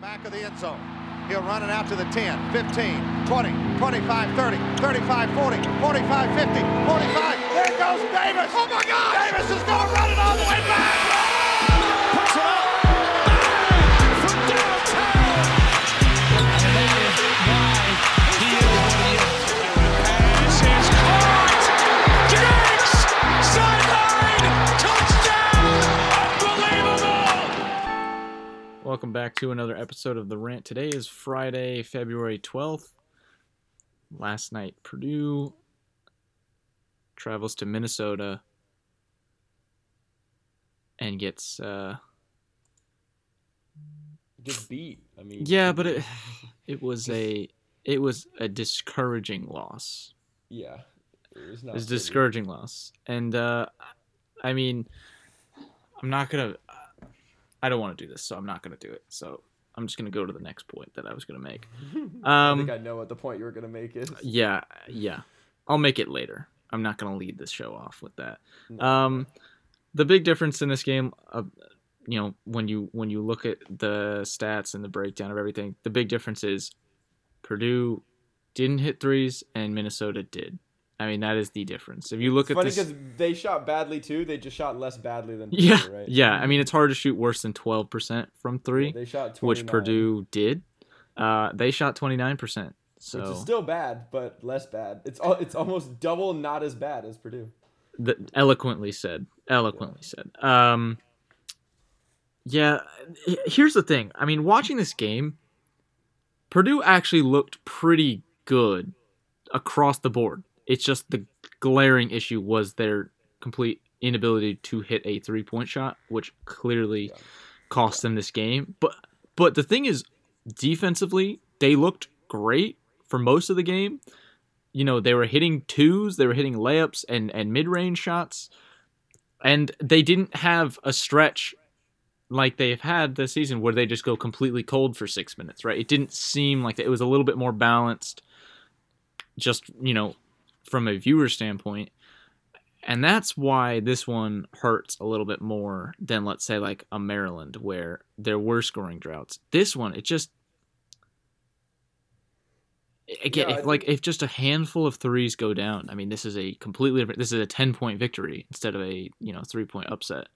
Back of the end zone. He'll run it out to the 10, 15, 20, 25, 30, 35, 40, 45, 50, 45. There goes Davis. Oh my God! Davis is going to run it all the way back. Welcome back to another episode of The Rant. Today is Friday, February 12th. Last night, Purdue travels to Minnesota and gets, uh, gets beat. I mean, yeah, but it, it was a, it was a discouraging loss. yeah, it was not. It was a discouraging loss. And, uh, I mean, I'm not gonna, I don't want to do this, so I'm not gonna do it. So I'm just gonna go to the next point that I was gonna make. I Um, think I know what the point you were gonna make is. Yeah, yeah. I'll make it later. I'm not going to lead this show off with that. No. Um, the big difference in this game, uh, you know, when you when you look at the stats and the breakdown of everything, the big difference is Purdue didn't hit threes and Minnesota did. I mean, that is the difference. If you look It's at funny this, because they shot badly too. They just shot less badly than Purdue, yeah, right? yeah. I mean, it's hard to shoot worse than 12% from three, They shot 29, which Purdue did. Uh, they shot 29%. So which is still bad, but less bad. It's al- it's almost double not as bad as Purdue. the, eloquently said eloquently said um yeah here's the thing i mean watching this game purdue actually looked pretty good across the board it's just the glaring issue was their complete inability to hit a three point shot which clearly Yeah. cost them this game. But but the thing is defensively they looked great for most of the game. You know they were hitting twos they were hitting layups and and mid-range shots. And they didn't have a stretch like they've had this season where they just go completely cold for six minutes right? It didn't seem like that. It was a little bit more balanced just you know from a viewer standpoint and that's why this one hurts a little bit more than let's say like a maryland where there were scoring droughts this one it just again Yeah, if like if just a handful of threes go down i mean this is a completely different this is a 10 point victory instead of a you know three point upset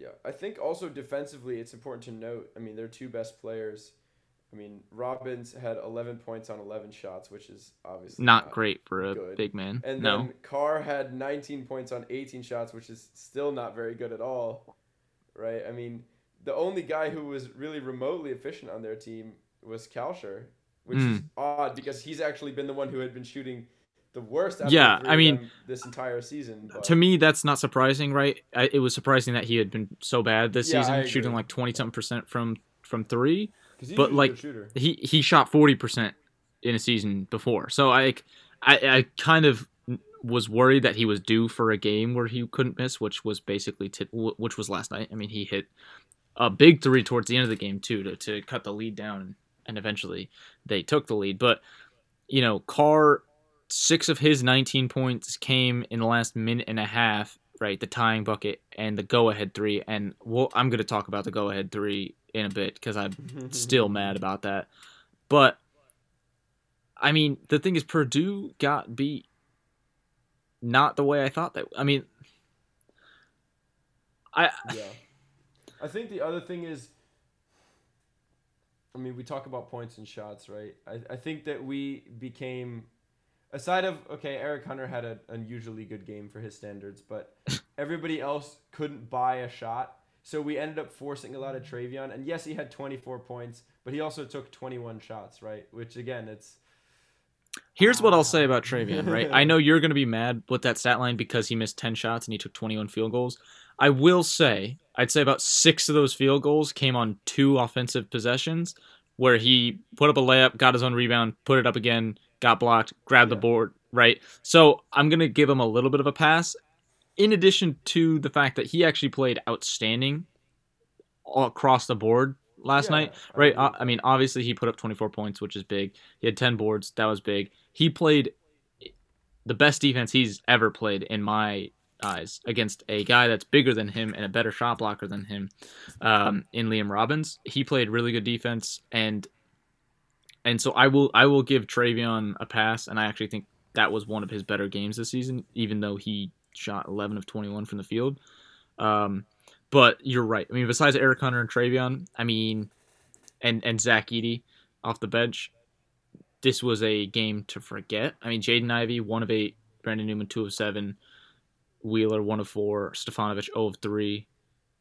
Yeah, I think also defensively, it's important to note. I mean, their two best players. I mean, Robbins had 11 points on 11 shots, which is obviously not great for a good. big man And no then Carr had 19 points on 18 shots, which is still not very good at all, right? I mean, the only guy who was really remotely efficient on their team was Kalscheur, which Hmm. is odd because he's actually been the one who had been shooting the worst. Out of Yeah, the I mean, this entire season. But to me that's not surprising right I, it was surprising that he had been so bad this Yeah, season shooting like 20 something percent from from three but, like, he he shot 40% in a season before. So i i, I kind of was worried that he was due for a game where he couldn't miss which was basically t- which was last night. I mean he hit a big three towards the end of the game too to, to cut the lead down and eventually they took the lead. But you know carr six of his 19 points came in the last minute and a half right the tying bucket and the go-ahead three and well i'm going to talk about the go-ahead three in a bit because i'm still mad about that. But I mean, the thing is, Purdue got beat. Not the way I thought that. I mean, I yeah. I think the other thing is, I mean, we talk about points and shots, right? I, I think that we became, aside of, okay, Eric Hunter had an unusually good game for his standards, but everybody else couldn't buy a shot. So we ended up forcing a lot of Trevion. And yes, he had 24 points, but he also took 21 shots, right? Which, again, it's. here's what I'll say about Trevion. Right, I know you're going to be mad with that stat line because he missed ten shots and he took 21 field goals. I will say, I'd say about six of those field goals came on two offensive possessions where he put up a layup, got his own rebound, put it up again, got blocked, grabbed the board, right? So I'm going to give him a little bit of a pass. In addition to the fact that he actually played outstanding all across the board last Yeah, night, right? agree Uh, I mean, obviously he put up 24 points, which is big. He had 10 boards, that was big. He played the best defense he's ever played in my eyes against a guy that's bigger than him and a better shot blocker than him um, in Liam Robbins. He played really good defense and and so I will I will give Trevion a pass and I actually think that was one of his better games this season, even though he shot 11 of 21 from the field. Um, but you're right. I mean, besides Eric Hunter and Trevion, I mean, and and Zach Edey off the bench, this was a game to forget. I mean, Jaden Ivey one of eight, Brandon Newman two of seven, Wheeler one of four, Stefanovic 0 of three.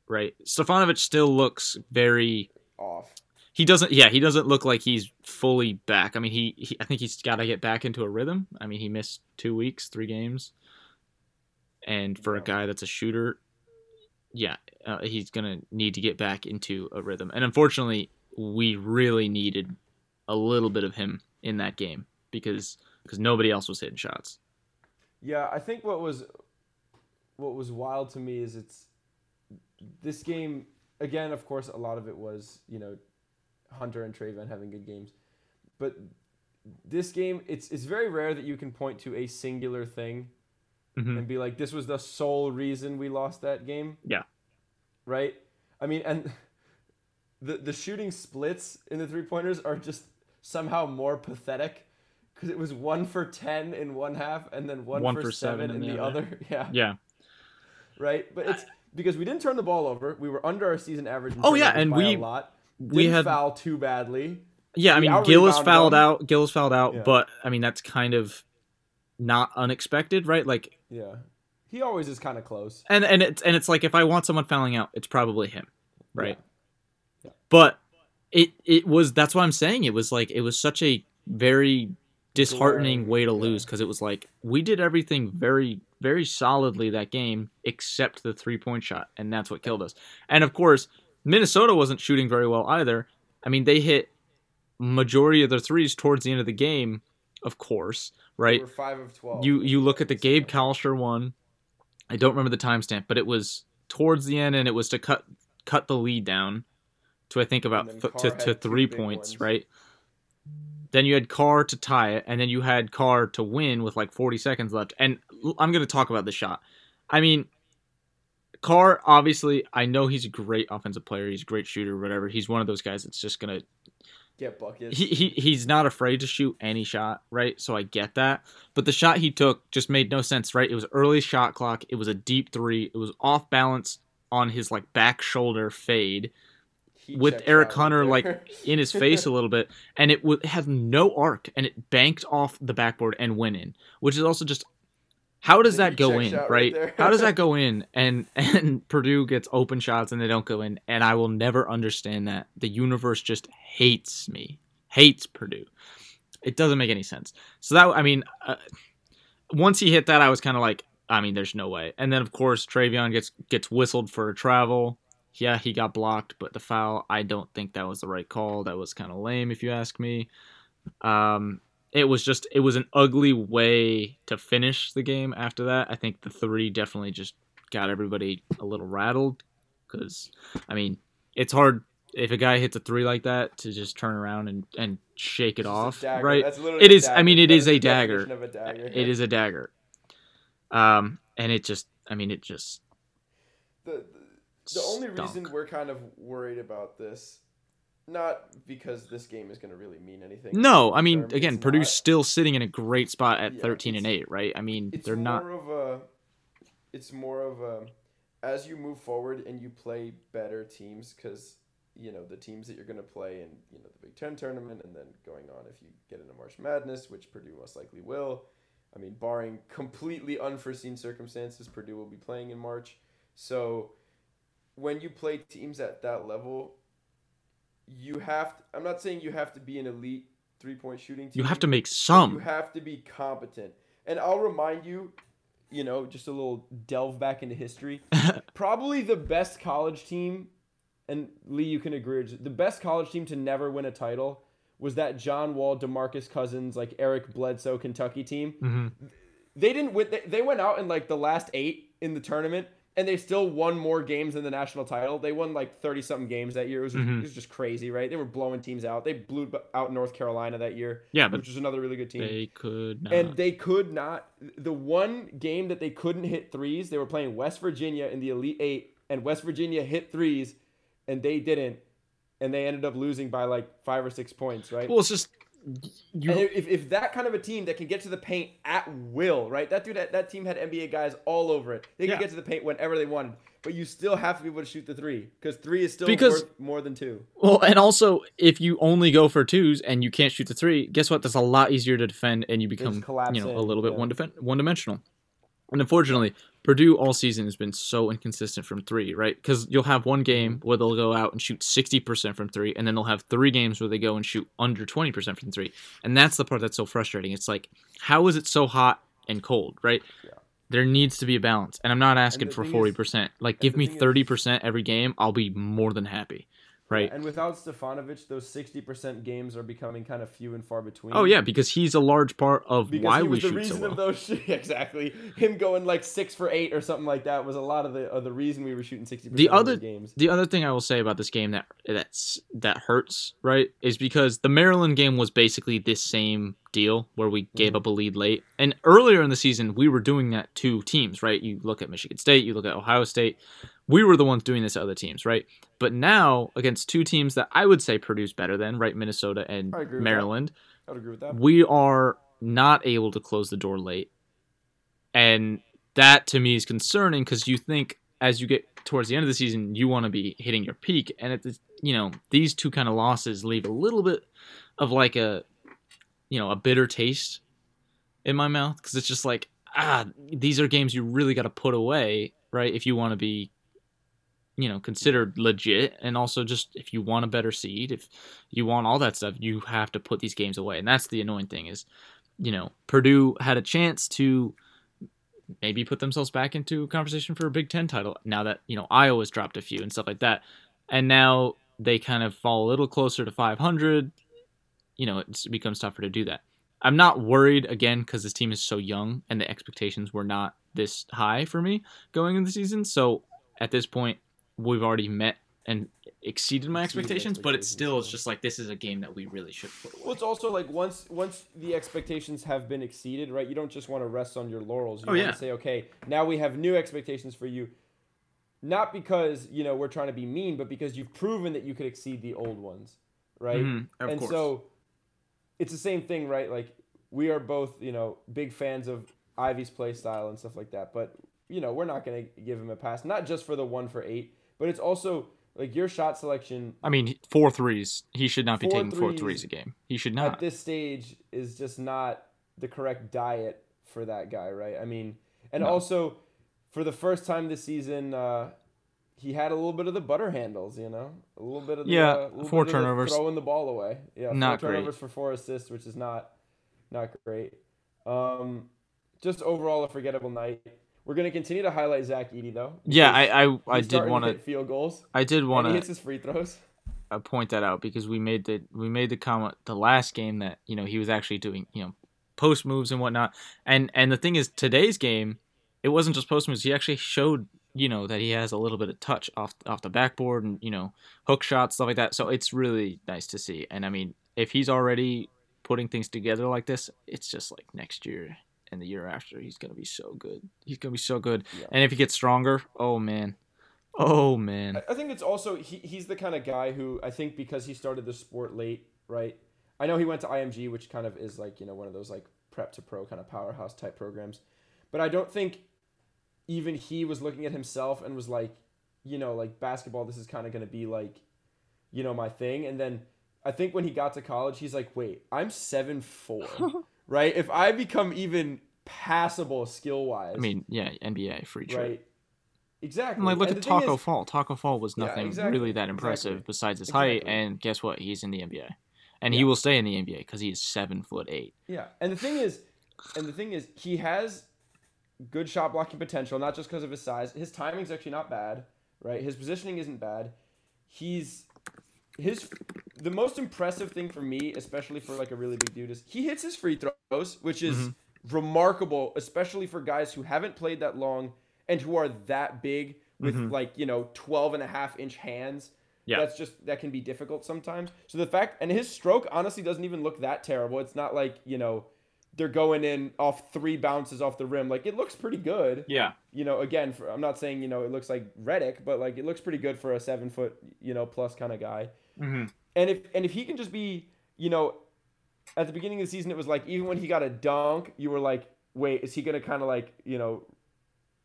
Right, Stefanovic still looks very Off. He doesn't yeah he doesn't look like he's fully back. I mean he, he i think he's got to get back into a rhythm. I mean he missed two weeks three games. And for a guy that's a shooter yeah uh, he's gonna need to get back into a rhythm. And unfortunately we really needed a little bit of him in that game because because nobody else was hitting shots. Yeah, I think what was what was wild to me is it's this game again. Of course, a lot of it was you know Hunter and Trayvon having good games, but this game it's it's very rare that you can point to a singular thing Mhm. and be like, this was the sole reason we lost that game. Yeah. Right. I mean, and the the shooting splits in the three pointers are just somehow more pathetic because it was one for ten in one half and then one, One for, for seven, in the, other. Yeah. yeah Right. But it's because we didn't turn the ball over. We were under our season average. Oh, yeah, and we- a lot. We had foul too badly. Yeah, I mean Gillis fouled out. Gillis fouled out, Yeah. but I mean that's kind of not unexpected, right? Like, Yeah. He always is kind of close. and and it's and it's like if I want someone fouling out, it's probably him, right? Yeah. But it it was that's what I'm saying. It was like it was such a very disheartening way to lose because it was like we did everything very very solidly that game except the three point shot, and that's what killed us. And of course, Minnesota wasn't shooting very well either. I mean, they hit majority of their threes towards the end of the game, of course, right? five of twelve. You you look at the Gabe Kalscheur one. I don't remember the timestamp, but it was towards the end, and it was to cut cut the lead down to I think about th- to, to three points, ones. right? Then you had Carr to tie it, and then you had Carr to win with like 40 seconds left. And I'm going to talk about the shot. I mean, Carr, obviously, I know he's a great offensive player. He's a great shooter, whatever. He's one of those guys that's just to get buckets. he, he he's not afraid to shoot any shot, right? So I get that. But the shot he took just made no sense, right? It was early shot clock. It was a deep three. It was off balance on his like back shoulder fade He with Eric Hunter like in his face a little bit, and it, w- it had no arc, and it banked off the backboard and went in, which is also just how does that go in, right right? how does that go in? And and Purdue gets open shots and they don't go in, and I will never understand that. The universe just hates me, hates Purdue. It doesn't make any sense. So that I mean, uh, once he hit that, I was kind of like, I mean, there's no way. And then of course Trevion gets gets whistled for a travel. Yeah, he got blocked, but the foul, I don't think that was the right call. That was kind of lame, if you ask me. Um, it was just it was an ugly way to finish the game. After that, I think the three definitely just got everybody a little rattled because, I mean, it's hard if a guy hits a three like that to just turn around and and shake it It's just a off, dagger. right? That's literally It is. I mean, it That is a dagger. dagger. It is a dagger. Um, and it just, I mean, it just the, the, the only reason we're kind of worried about this, not because this game is going to really mean anything. No, I mean, again, it's Purdue's not. still sitting in a great spot at Yeah, 13 and 8, right? I mean, they're not more of a. It's more of a, as you move forward and you play better teams, because you know the teams that you're going to play in, you know, the Big Ten tournament, and then going on if you get into March Madness, which Purdue most likely will. I mean, barring completely unforeseen circumstances, Purdue will be playing in March. So, when you play teams at that level, you have. To, I'm not saying you have to be an elite three point shooting team. you have to make some. You have to be competent. And I'll remind you, you know, just a little delve back into history. Probably the best college team, and Lee, you can agree, the best college team to never win a title was that John Wall, Demarcus Cousins, like Eric Bledsoe Kentucky team. Mhm. They didn't win. They, they went out in like the last eight in the tournament, and they still won more games than the national title. They won like 30 something games that year. It was, Mhm. it was just crazy, right? They were blowing teams out. They blew out North Carolina that year, Yeah, which was another really good team. they could not. and they could not. The one game that they couldn't hit threes, they were playing West Virginia in the Elite Eight, and West Virginia hit threes, and they didn't, and they ended up losing by like five or six points, right? well, it's just you. And if, if that kind of a team that can get to the paint at will, right? That dude, that, that team had NBA guys all over it. They could Yeah. get to the paint whenever they wanted, but you still have to be able to shoot the three because three is still Because- worth more than two. Well, and also if you only go for twos and you can't shoot the three, guess what? That's a lot easier to defend, and you become you know a little bit yeah. one defen- one dimensional. And unfortunately, Purdue all season has been so inconsistent from three, right? Because you'll have one game where they'll go out and shoot sixty percent from three, and then they'll have three games where they go and shoot under twenty percent from three, and that's the part that's so frustrating. It's like, how is it so hot and cold, right? Yeah. There needs to be a balance, and I'm not asking for forty percent. Like, give me thirty percent every game, I'll be more than happy, right? And without Stefanovic, those sixty percent games are becoming kind of few and far between. Oh yeah, because he's a large part of Because why we was the shoot reason so well. of those sh- exactly him going like six for eight or something like that was a lot of the of the reason we were shooting sixty The percent other games. the other thing I will say about this game that that's that hurts, right, is because the Maryland game was basically this same deal where we gave Mhm. up a lead late. And earlier in the season, we were doing that to teams, right? You look at Michigan State, you look at Ohio State. We were the ones doing this to other teams, right? But now against two teams that I would say Purdue's better than, right? Minnesota and. Maryland. I would agree with that. we are not able to close the door late. And that to me is concerning because you think as you get towards the end of the season, you want to be hitting your peak. And at this, you know, these two kind of losses leave a little bit of like a, you know, a bitter taste in my mouth because it's just like, ah, these are games you really got to put away, right? If you want to be, you know, considered legit. And also just if you want a better seed, if you want all that stuff, you have to put these games away. And that's the annoying thing is, you know, Purdue had a chance to maybe put themselves back into conversation for a Big Ten title now that, you know, Iowa's dropped a few and stuff like that. And now they kind of fall a little closer to 500. You know, it becomes tougher to do that. I'm not worried again because this team is so young and the expectations were not this high for me going into the season. So at this point, we've already met and exceeded my Exceeded expectations, but it's expectations, still it's yeah. just like this is a game that we really should put away. Well, it's also like once once the expectations have been exceeded, right? You don't just want to rest on your laurels. You Oh, want yeah. to say, okay, now we have new expectations for you. Not because you know we're trying to be mean, but because you've proven that you could exceed the old ones, right? Mhm, of and course. so it's the same thing, right? Like we are both, you know, big fans of Ivey's play style and stuff like that. But you know, we're not going to give him a pass, not just for the one for eight, but it's also like your shot selection I mean, four threes. He should not be Four taking four threes threes a game. He should not. at this stage is just not the correct diet for that guy, right? I mean, and No. also for the first time this season, uh, he had a little bit of the butter handles, you know, a little bit of the, Yeah, uh, four of the turnovers. throwing the ball away. Yeah, Not four great. turnovers for four assists, which is not not great. Um, just overall a forgettable night. We're gonna continue to highlight Zach Edey though. yeah, I I, I did want to to field goals. I did want he to hits his free throws. uh, point that out because we made the we made the comment the last game that you know he was actually doing you know post moves and whatnot and and the thing is today's game it wasn't just post moves he actually showed you know that he has a little bit of touch off off the backboard and you know hook shots stuff like that so it's really nice to see and I mean if he's already putting things together like this it's just like next year and the year after he's gonna be so good he's gonna be so good Yeah. and if he gets stronger oh man oh man I- think it's also he, he's the kind of guy who I think because he started the sport late, right? I know he went to IMG, which kind of is like you know one of those like prep to pro kind of powerhouse type programs, but I don't think even he was looking at himself and was like, you know, like basketball. This is kind of going to be like, you know, my thing. And then I think when he got to college, he's like, wait, I'm seven four, right? If I become even passable skill wise, I mean yeah NBA free trade right? Exactly. I'm like, look And at Tacko is- Fall. Tacko Fall was Yeah, nothing exactly, really that impressive exactly, besides his height, exactly. and guess what? He's in the NBA, and he will stay in the NBA because he is seven foot eight. Yeah, and the thing is, and the thing is, he has good shot blocking potential, not just because of his size. His timing's actually not bad, right? His positioning isn't bad. He's his the most impressive thing for me, especially for like a really big dude, is he hits his free throws, which is remarkable, especially for guys who haven't played that long and who are that big with Mhm. like you know 12 and a half inch hands. Yeah. That's just that can be difficult sometimes. So the fact and his stroke honestly doesn't even look that terrible. It's not like you know they're going in off three bounces off the rim. Like it looks pretty good Yeah. you know, again, for, I'm not saying you know it looks like Redick, but like it looks pretty good for a seven foot, you know, plus kind of guy. Mm-hmm. And if and if he can just be, you know, at the beginning of the season, it was like even when he got a dunk, you were like, wait, is he gonna kind of like you know,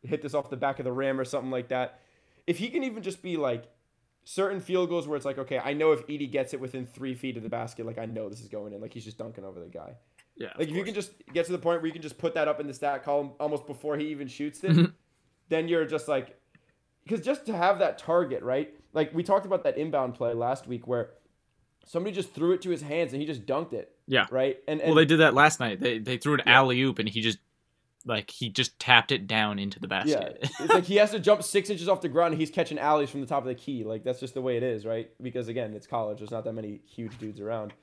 hit this off the back of the rim or something like that? If he can even just be like certain field goals where it's like, okay, I know if Edey gets it within three feet of the basket, like I know this is going in, like he's just dunking over the guy. Yeah. Like if you can just get to the point where you can just put that up in the stat column almost before he even shoots it, Mhm. then you're just like, because just to have that target, right? Like we talked about that inbound play last week where somebody just threw it to his hands and he just dunked it, Yeah. right? And, and Well, they did that last night. They they threw an Yeah. alley oop and he just like he just tapped it down into the yeah, basket. it's like he has to jump six inches off the ground and he's catching alleys from the top of the key. Like that's just the way it is, right? Because again, it's college. There's not that many huge dudes around.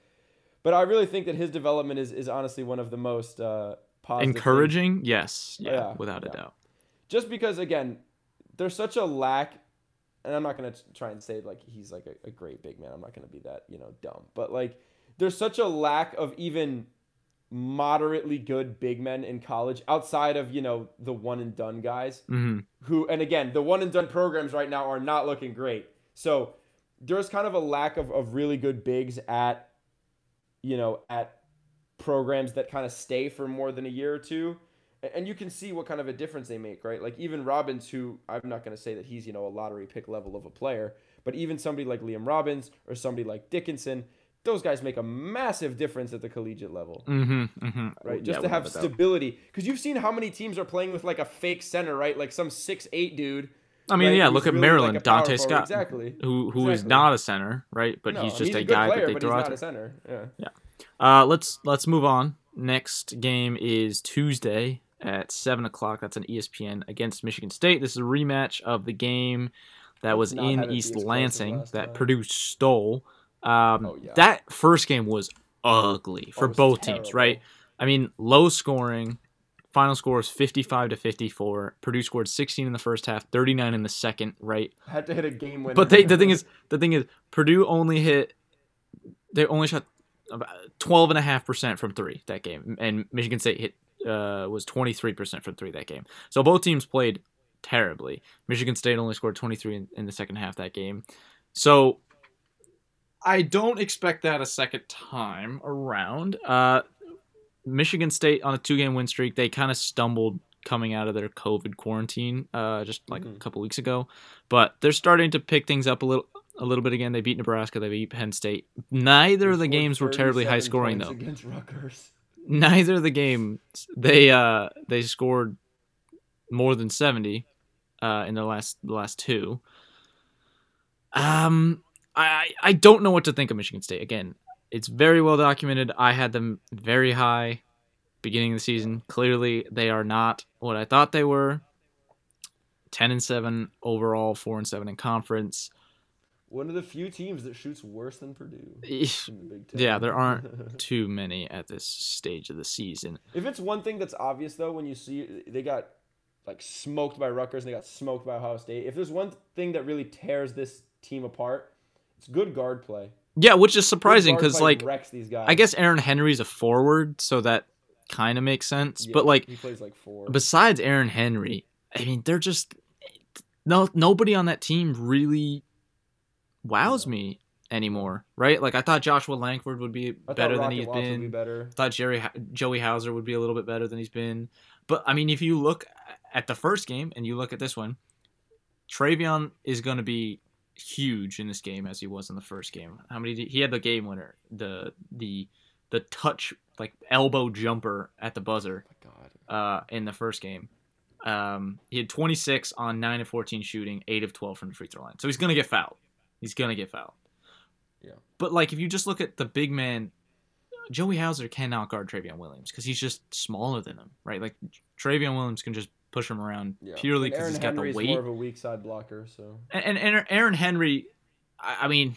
But I really think that his development is, is honestly one of the most uh, positive things Encouraging, yes, yeah, Yeah, without a yeah. doubt. just because again there's such a lack and i'm not going to try and say like he's like a, a great big man. I'm not going to be that you know dumb. But like there's such a lack of even moderately good big men in college outside of you know the one and done guys hmm who and again the one and done programs right now are not looking great. So there's kind of a lack of, of really good bigs at you know at programs that kind of stay for more than a year or two and you can see what kind of a difference they make right like even robbins who i'm not going to say that he's you know a lottery pick level of a player but even somebody like liam robbins or somebody like dickinson those guys make a massive difference at the collegiate level hmm hmm right? Just to have stability, because you've seen how many teams are playing with like a fake center, right? Like some six eight dude. I mean, right, yeah, who's look at really, Maryland, like, Dante forward. Scott, Exactly. who who is Exactly. not a center, right? But No, he's just a a guy player, that they throw he's out not a center. Yeah. Uh, let's let's move on. Next game is Tuesday at seven o'clock. That's an ESPN against Michigan State. This is a rematch of the game that was in have it be East as close as Lansing that time. Purdue stole. Um, Oh, yeah. That first game was ugly for Oh, was both teams, right? I mean, low scoring. Final score was 55 to 54. Purdue scored 16 in the first half, 39 in the second, right? Had to hit a game winner. But they, the thing is, the thing is, Purdue only hit, they only shot about 12.5% from three that game. And Michigan State hit, uh, was 23% from three that game. So both teams played terribly. Michigan State only scored 23 in, in the second half that game. So I don't expect that a second time around. Uh, Michigan State on a two game win streak, they kind of stumbled coming out of their COVID quarantine uh, just like a Mhm. couple weeks ago, but they're starting to pick things up a little a little bit again. They beat Nebraska, they beat Penn State. Neither of the games were terribly high scoring though. Against Rutgers. Neither of the games they uh they scored more than 70 uh in the last the last two. Um I I don't know what to think of Michigan State. Again, it's very well documented. I had them very high beginning of the season. Clearly, they are not what I thought they were. 10 and 7 overall, 4 and 7 in conference. One of the few teams that shoots worse than Purdue the. Yeah, there aren't too many at this stage of the season. If it's one thing that's obvious though, when you see they got like smoked by Rutgers and they got smoked by Ohio State, if there's one thing that really tears this team apart, it's good guard play. Yeah, which is surprising because like wrecks these guys. I guess Aaron Henry's a forward, so that kind of makes sense. Yeah, but like he plays like four. besides Aaron Henry, I mean, they're just no nobody on that team really wows me anymore, right? Like I thought Joshua Langford would be I better than he's Watts been. be better. thought Jerry Joey Hauser would be a little bit better than he's been. But I mean, if you look at the first game and you look at this one, Trevion is going to be huge in this game as he was in the first game. How many? Did, he had the game winner, the the the touch like elbow jumper at the buzzer God. uh, in the first game. Um, he had 26 on 9 of 14 shooting, 8 of 12 from the free throw line. So he's going to get fouled. He's going to get fouled. Yeah. But like if you just look at the big man Joey Hauser cannot guard Trevion Williams because he's just smaller than him, right? Like Trevion Williams can just push him around Yeah. purely because he's got Henry's the weight. more of a weak side blocker, so and, and Aaron- Henry, I, I mean,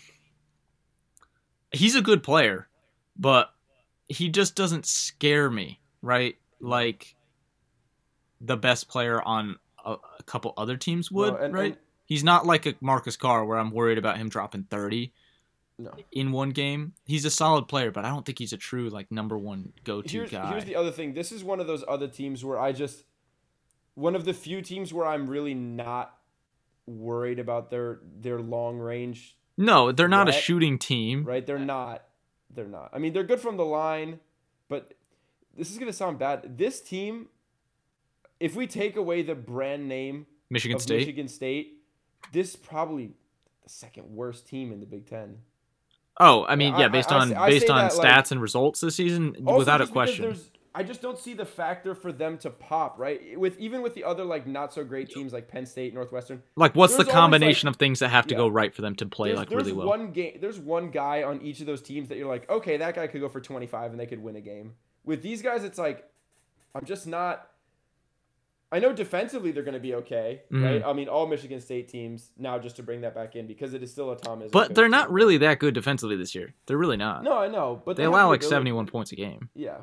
he's a good player, but he just doesn't scare me, right? Like the best player on a, a couple other teams would, No, and- right? and- He's not like a Marcus Carr where I'm worried about him dropping 30 No. in one game. He's a solid player, but I don't think he's a true like number one go-to here's, guy. here's the other thing. This is one of those other teams where I just one of the few teams where I'm really not worried about their their long range. no, they're not a shooting team. Right? They're not. They're not. I mean, they're good from the line, but this is gonna sound bad. This team, if we take away the brand name Michigan State. Michigan State, this is probably the second worst team in the Big Ten. Oh, I mean, I- yeah, based I on I based on that, like- stats and results this season, without a question. I just don't see the factor for them to pop, right? With even with the other like not so great teams like Penn State, Northwestern. Like, what's the combination like- of things that have to Yeah. go right for them to play like really well? one game. There's one guy on each of those teams that you're like, okay, that guy could go for 25 and they could win a game. With these guys, it's like, I'm just not. I know defensively they're going to be okay, Mhm. right? I mean, all Michigan State teams now just to bring that back in because it is still a Tom Izzo But they're not team. really that good defensively this year. They're really not. No, I know, but they have allow like 71 points a game. Yeah,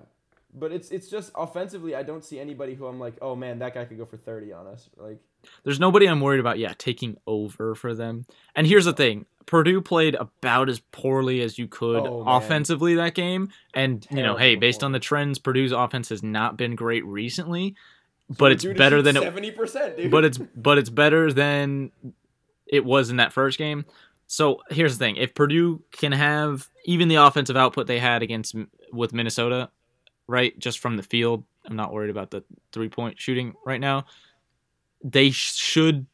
but it's it's just offensively. I don't see anybody who I'm like, oh man, that guy could go for 30 on us. Like, There's nobody I'm worried about, yeah, taking over for them. And here's the thing Purdue played about as poorly as you could Oh, offensively that game. And, you know, hey, based on the trends, Purdue's offense has not been great recently, but it's better than 70 percent, dude. but it's but it's better than it was in that first game. So here's the thing: if Purdue can have even the offensive output they had against with Minnesota, right, just from the field, I'm not worried about the three point shooting right now. They sh- should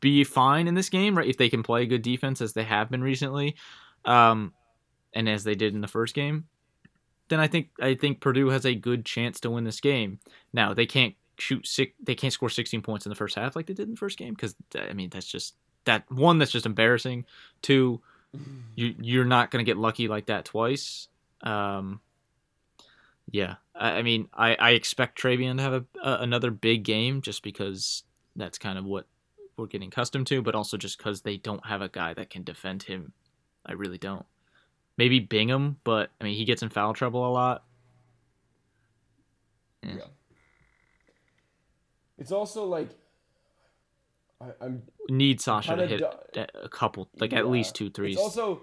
be fine in this game, right? If they can play good defense as they have been recently, um, and as they did in the first game, then I think I think Purdue has a good chance to win this game. Now they can't shoot six, they can't score 16 points in the first half like they did in the first game because I mean that's just that one that's just embarrassing. Two, you you're not gonna get lucky like that twice. Um, yeah, I, I mean I I expect Trevion to have a, a, another big game just because that's kind of what we're getting accustomed to, but also just because they don't have a guy that can defend him. I really don't. Maybe Bingham, but I mean he gets in foul trouble a lot. Yeah. It's also like I, I'm Need Sasha to hit du- a- a couple, like yeah. at least two threes. It's also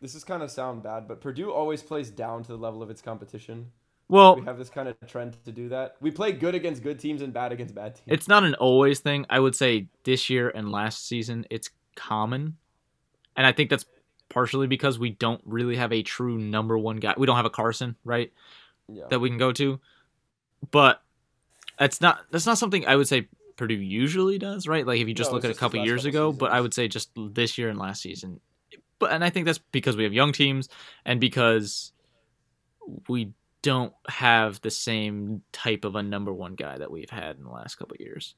this is kind of sound bad, but Purdue always plays down to the level of its competition. well, We have this kind of trend to do that. We play good against good teams and bad against bad teams. it's not an always thing. I would say this year and last season it's common, and I think that's partially because we don't really have a true number one guy. We don't have a Carsen, right? yeah. that we can go to. But that's not that's not something I would say Purdue usually does, right? Like if you just No, look at a couple years couple ago, but I would say just this year and last season. But and I think that's because we have young teams and because we don't have the same type of a number one guy that we've had in the last couple years.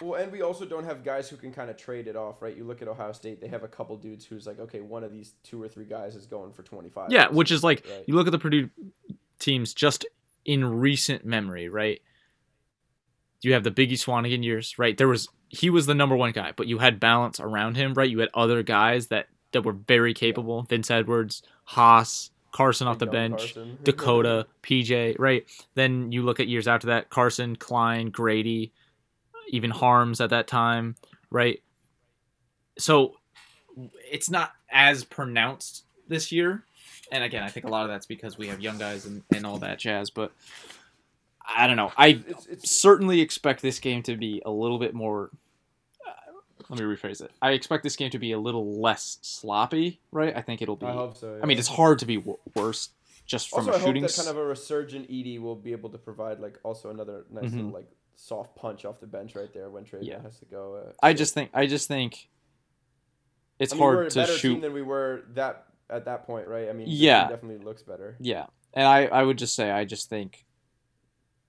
Well, and we also don't have guys who can kind of trade it off, right? You look at Ohio State; they have a couple dudes who's like, okay, one of these two or three guys is going for twenty five. Yeah, which is like Right. you look at the Purdue teams just in recent memory, right? You have the Biggie Swanigan years, right? There was he was the number one guy, but you had balance around him, right? You had other guys that that were very capable. Vince Edwards, Haas, Carsen off the bench, Carsen. Dakota, PJ, right? Then you look at years after that, Carsen, Cline, Grady, even Haarms at that time, right? So it's not as pronounced this year. And again, I think a lot of that's because we have young guys and, and all that jazz, but I don't know. I It's, it's certainly expect this game to be a little bit more. Uh, let me rephrase it. I expect this game to be a little less sloppy, right? I think it'll be. I hope so. I mean, it's hard to be w- worse just from also, a I hope that kind of a resurgent Edey will be able to provide like also another nice Mhm. little like soft punch off the bench right there when Trevion Yeah. has to go. Uh, I just think. I just think. It's I mean, hard to better shoot. than we were that at that point, right? I mean, Yeah. definitely looks better. Yeah, and I I would just say I just think.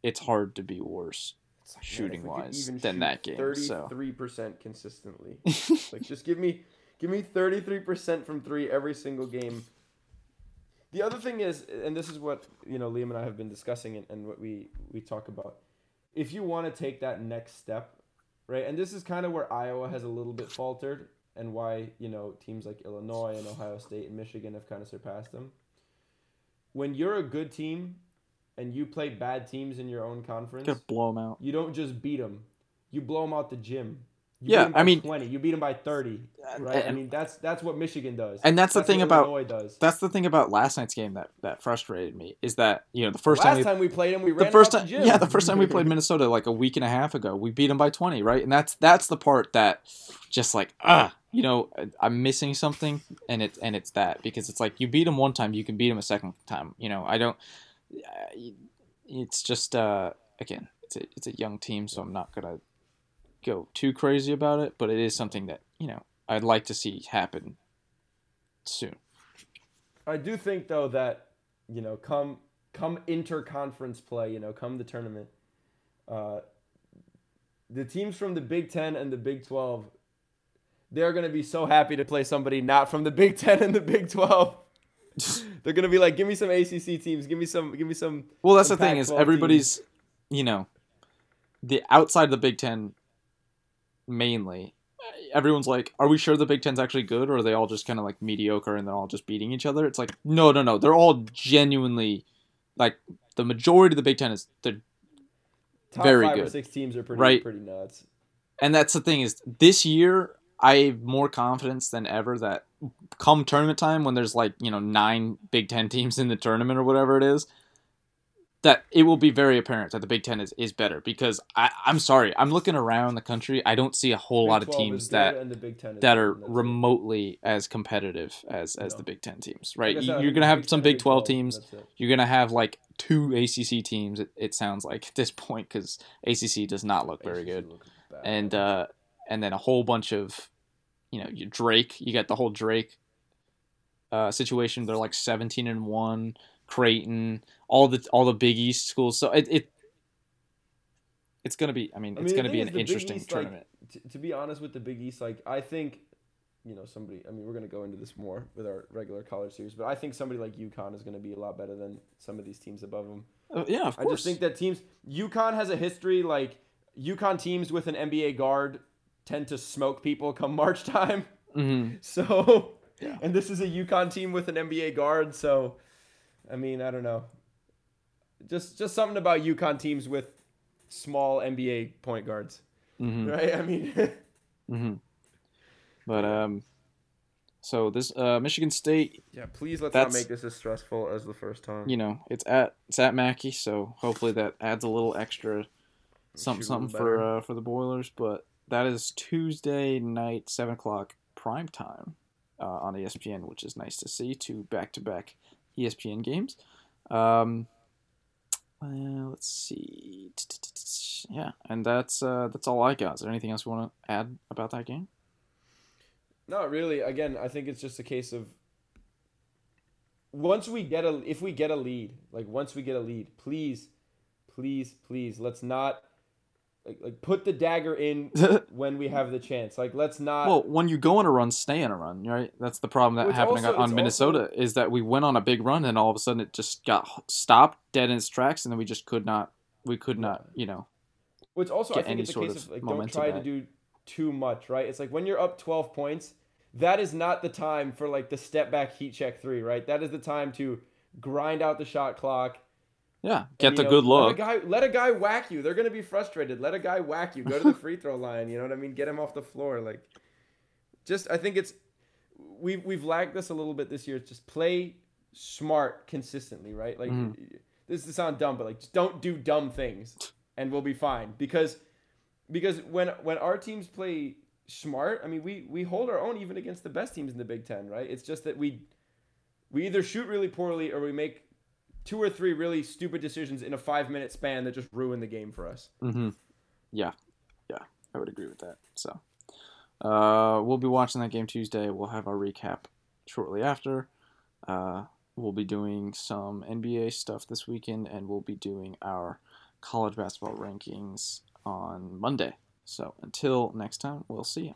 It's hard to be worse. Like, Shooting could wise than shoot that game, so. Thirty-three percent consistently. like, just give me, give me thirty-three percent from three every single game. The other thing is, and this is what you know, Liam and I have been discussing, and, and what we we talk about. If you want to take that next step, right, and this is kind of where Iowa has a little bit faltered, and why you know teams like Illinois and Ohio State and Michigan have kind of surpassed them. When you're a good team, and you play bad teams in your own conference, Gotta blow them out. you don't just beat them. you blow them out the gym. You Yeah, beat 'em I by mean- 20. You beat them by 30. Right? I and- mean, that's that's what Michigan does. And that's the thing what about- Illinois does. That's the thing about last night's game that that frustrated me is that you know the first time Last we, time we played them, we the ran first out time the gym. yeah the first time we played Minnesota like a week and a half ago we beat them by 20 right and that's that's the part that just like ah you know I'm missing something and it's and it's that because it's like you beat them one time you can beat them a second time you know I don't it's just uh again it's a it's a young team so I'm not gonna go too crazy about it but it is something that you know I'd like to see happen soon I do think though that you know, come come interconference play, you know, come the tournament, uh, the teams from the Big Ten and the Big Twelve, they're gonna be so happy to play somebody not from the Big Ten and the Big Twelve. they're gonna be like, give me some ACC teams, give me some, give me some. Well, that's some the thing is Pac-12 everybody's, you know, the outside of the Big Ten, mainly. Everyone's like, "Are we sure the Big Ten's actually good, or are they all just kind of like mediocre and they're all just beating each other?" It's like, no, no, no. They're all genuinely, like, the majority of the Big Ten is they're, Top very five or good. six teams are pretty Right. pretty nuts. and that's the thing is this year I have more confidence than ever that come tournament time when there's like you know nine Big Ten teams in the tournament or whatever it is, that it will be very apparent that the Big Ten is, is better because I, I'm sorry I'm looking around the country I don't see a whole Big lot of teams that and the Big Ten is that are and that's it. remotely as competitive as as No. the Big Ten teams right I you're gonna have Big some 10 Big 12 teams you're gonna have like two ACC teams it, it sounds like at this point because ACC does not look very ACC good and uh, and then a whole bunch of, you know, you Drake. You got the whole Drake uh, situation. They're like seventeen and one. Creighton, all the all the Big East schools. So it, it it's gonna be. I mean, I it's mean, the gonna be an is, the Big interesting East, tournament. t- to be honest with the Big East, like I think, you know, somebody. I mean, we're gonna go into this more with our regular college series, but I think somebody like UConn is gonna be a lot better than some of these teams above them. Uh, yeah, of course. I just think that teams. UConn has a history like UConn teams with an NBA guard tend to smoke people come March time. hmm So, Yeah. and this is a UConn team with an NBA guard. So, I mean, I don't know. Just just something about UConn teams with small NBA point guards, hmm right? I mean. hmm But um, so this uh Michigan State, Yeah, please let's not make this as stressful as the first time. you know, it's at it's at Mackey, so hopefully that adds a little extra something Shoot a little something for uh, for the Boilers. But that is Tuesday night, seven o'clock prime time uh, on ESPN, which is nice to see. Two back to back ESPN games. Um, uh, let's see. Yeah, and that's uh, that's all I got. Is there anything else you want to add about that game? Not really. Again, I think it's just a case of once we get a if we get a lead, like once we get a lead, please, please, please, let's not like, like put the dagger in when we have the chance. Like let's not. Well, when you go on a run, stay on a run, right? That's the problem that it's happening also- on it's Minnesota is that we went on a big run and all of a sudden it just got stopped dead in its tracks, and then we just could not, we could not, you know. Which also I think any it's a sort case of of like don't try to do too much, right? It's like when you're up 12 points, that is not the time for like the step back heat check three, right? That is the time to grind out the shot clock. Yeah, get you the know, good Let a look. guy let a guy whack you. They're gonna be frustrated. Let a guy whack you. Go to the free throw line. You know what I mean? Get him off the floor. Like, just I think it's we've we've lagged this a little bit this year. It's Just play smart consistently, right? Like Mhm. this is sound dumb, but like just don't do dumb things, and we'll be fine. Because because when when our teams play smart, I mean we we hold our own even against the best teams in the Big Ten, right? It's just that we we either shoot really poorly or we make two or three really stupid decisions in a five minute span that just ruin the game for us. hmm Yeah, yeah, I would agree with that. So, uh, we'll be watching that game Tuesday. We'll have our recap shortly after. Uh, we'll be doing some NBA stuff this weekend, and we'll be doing our college basketball rankings on Monday. So, until next time, we'll see you.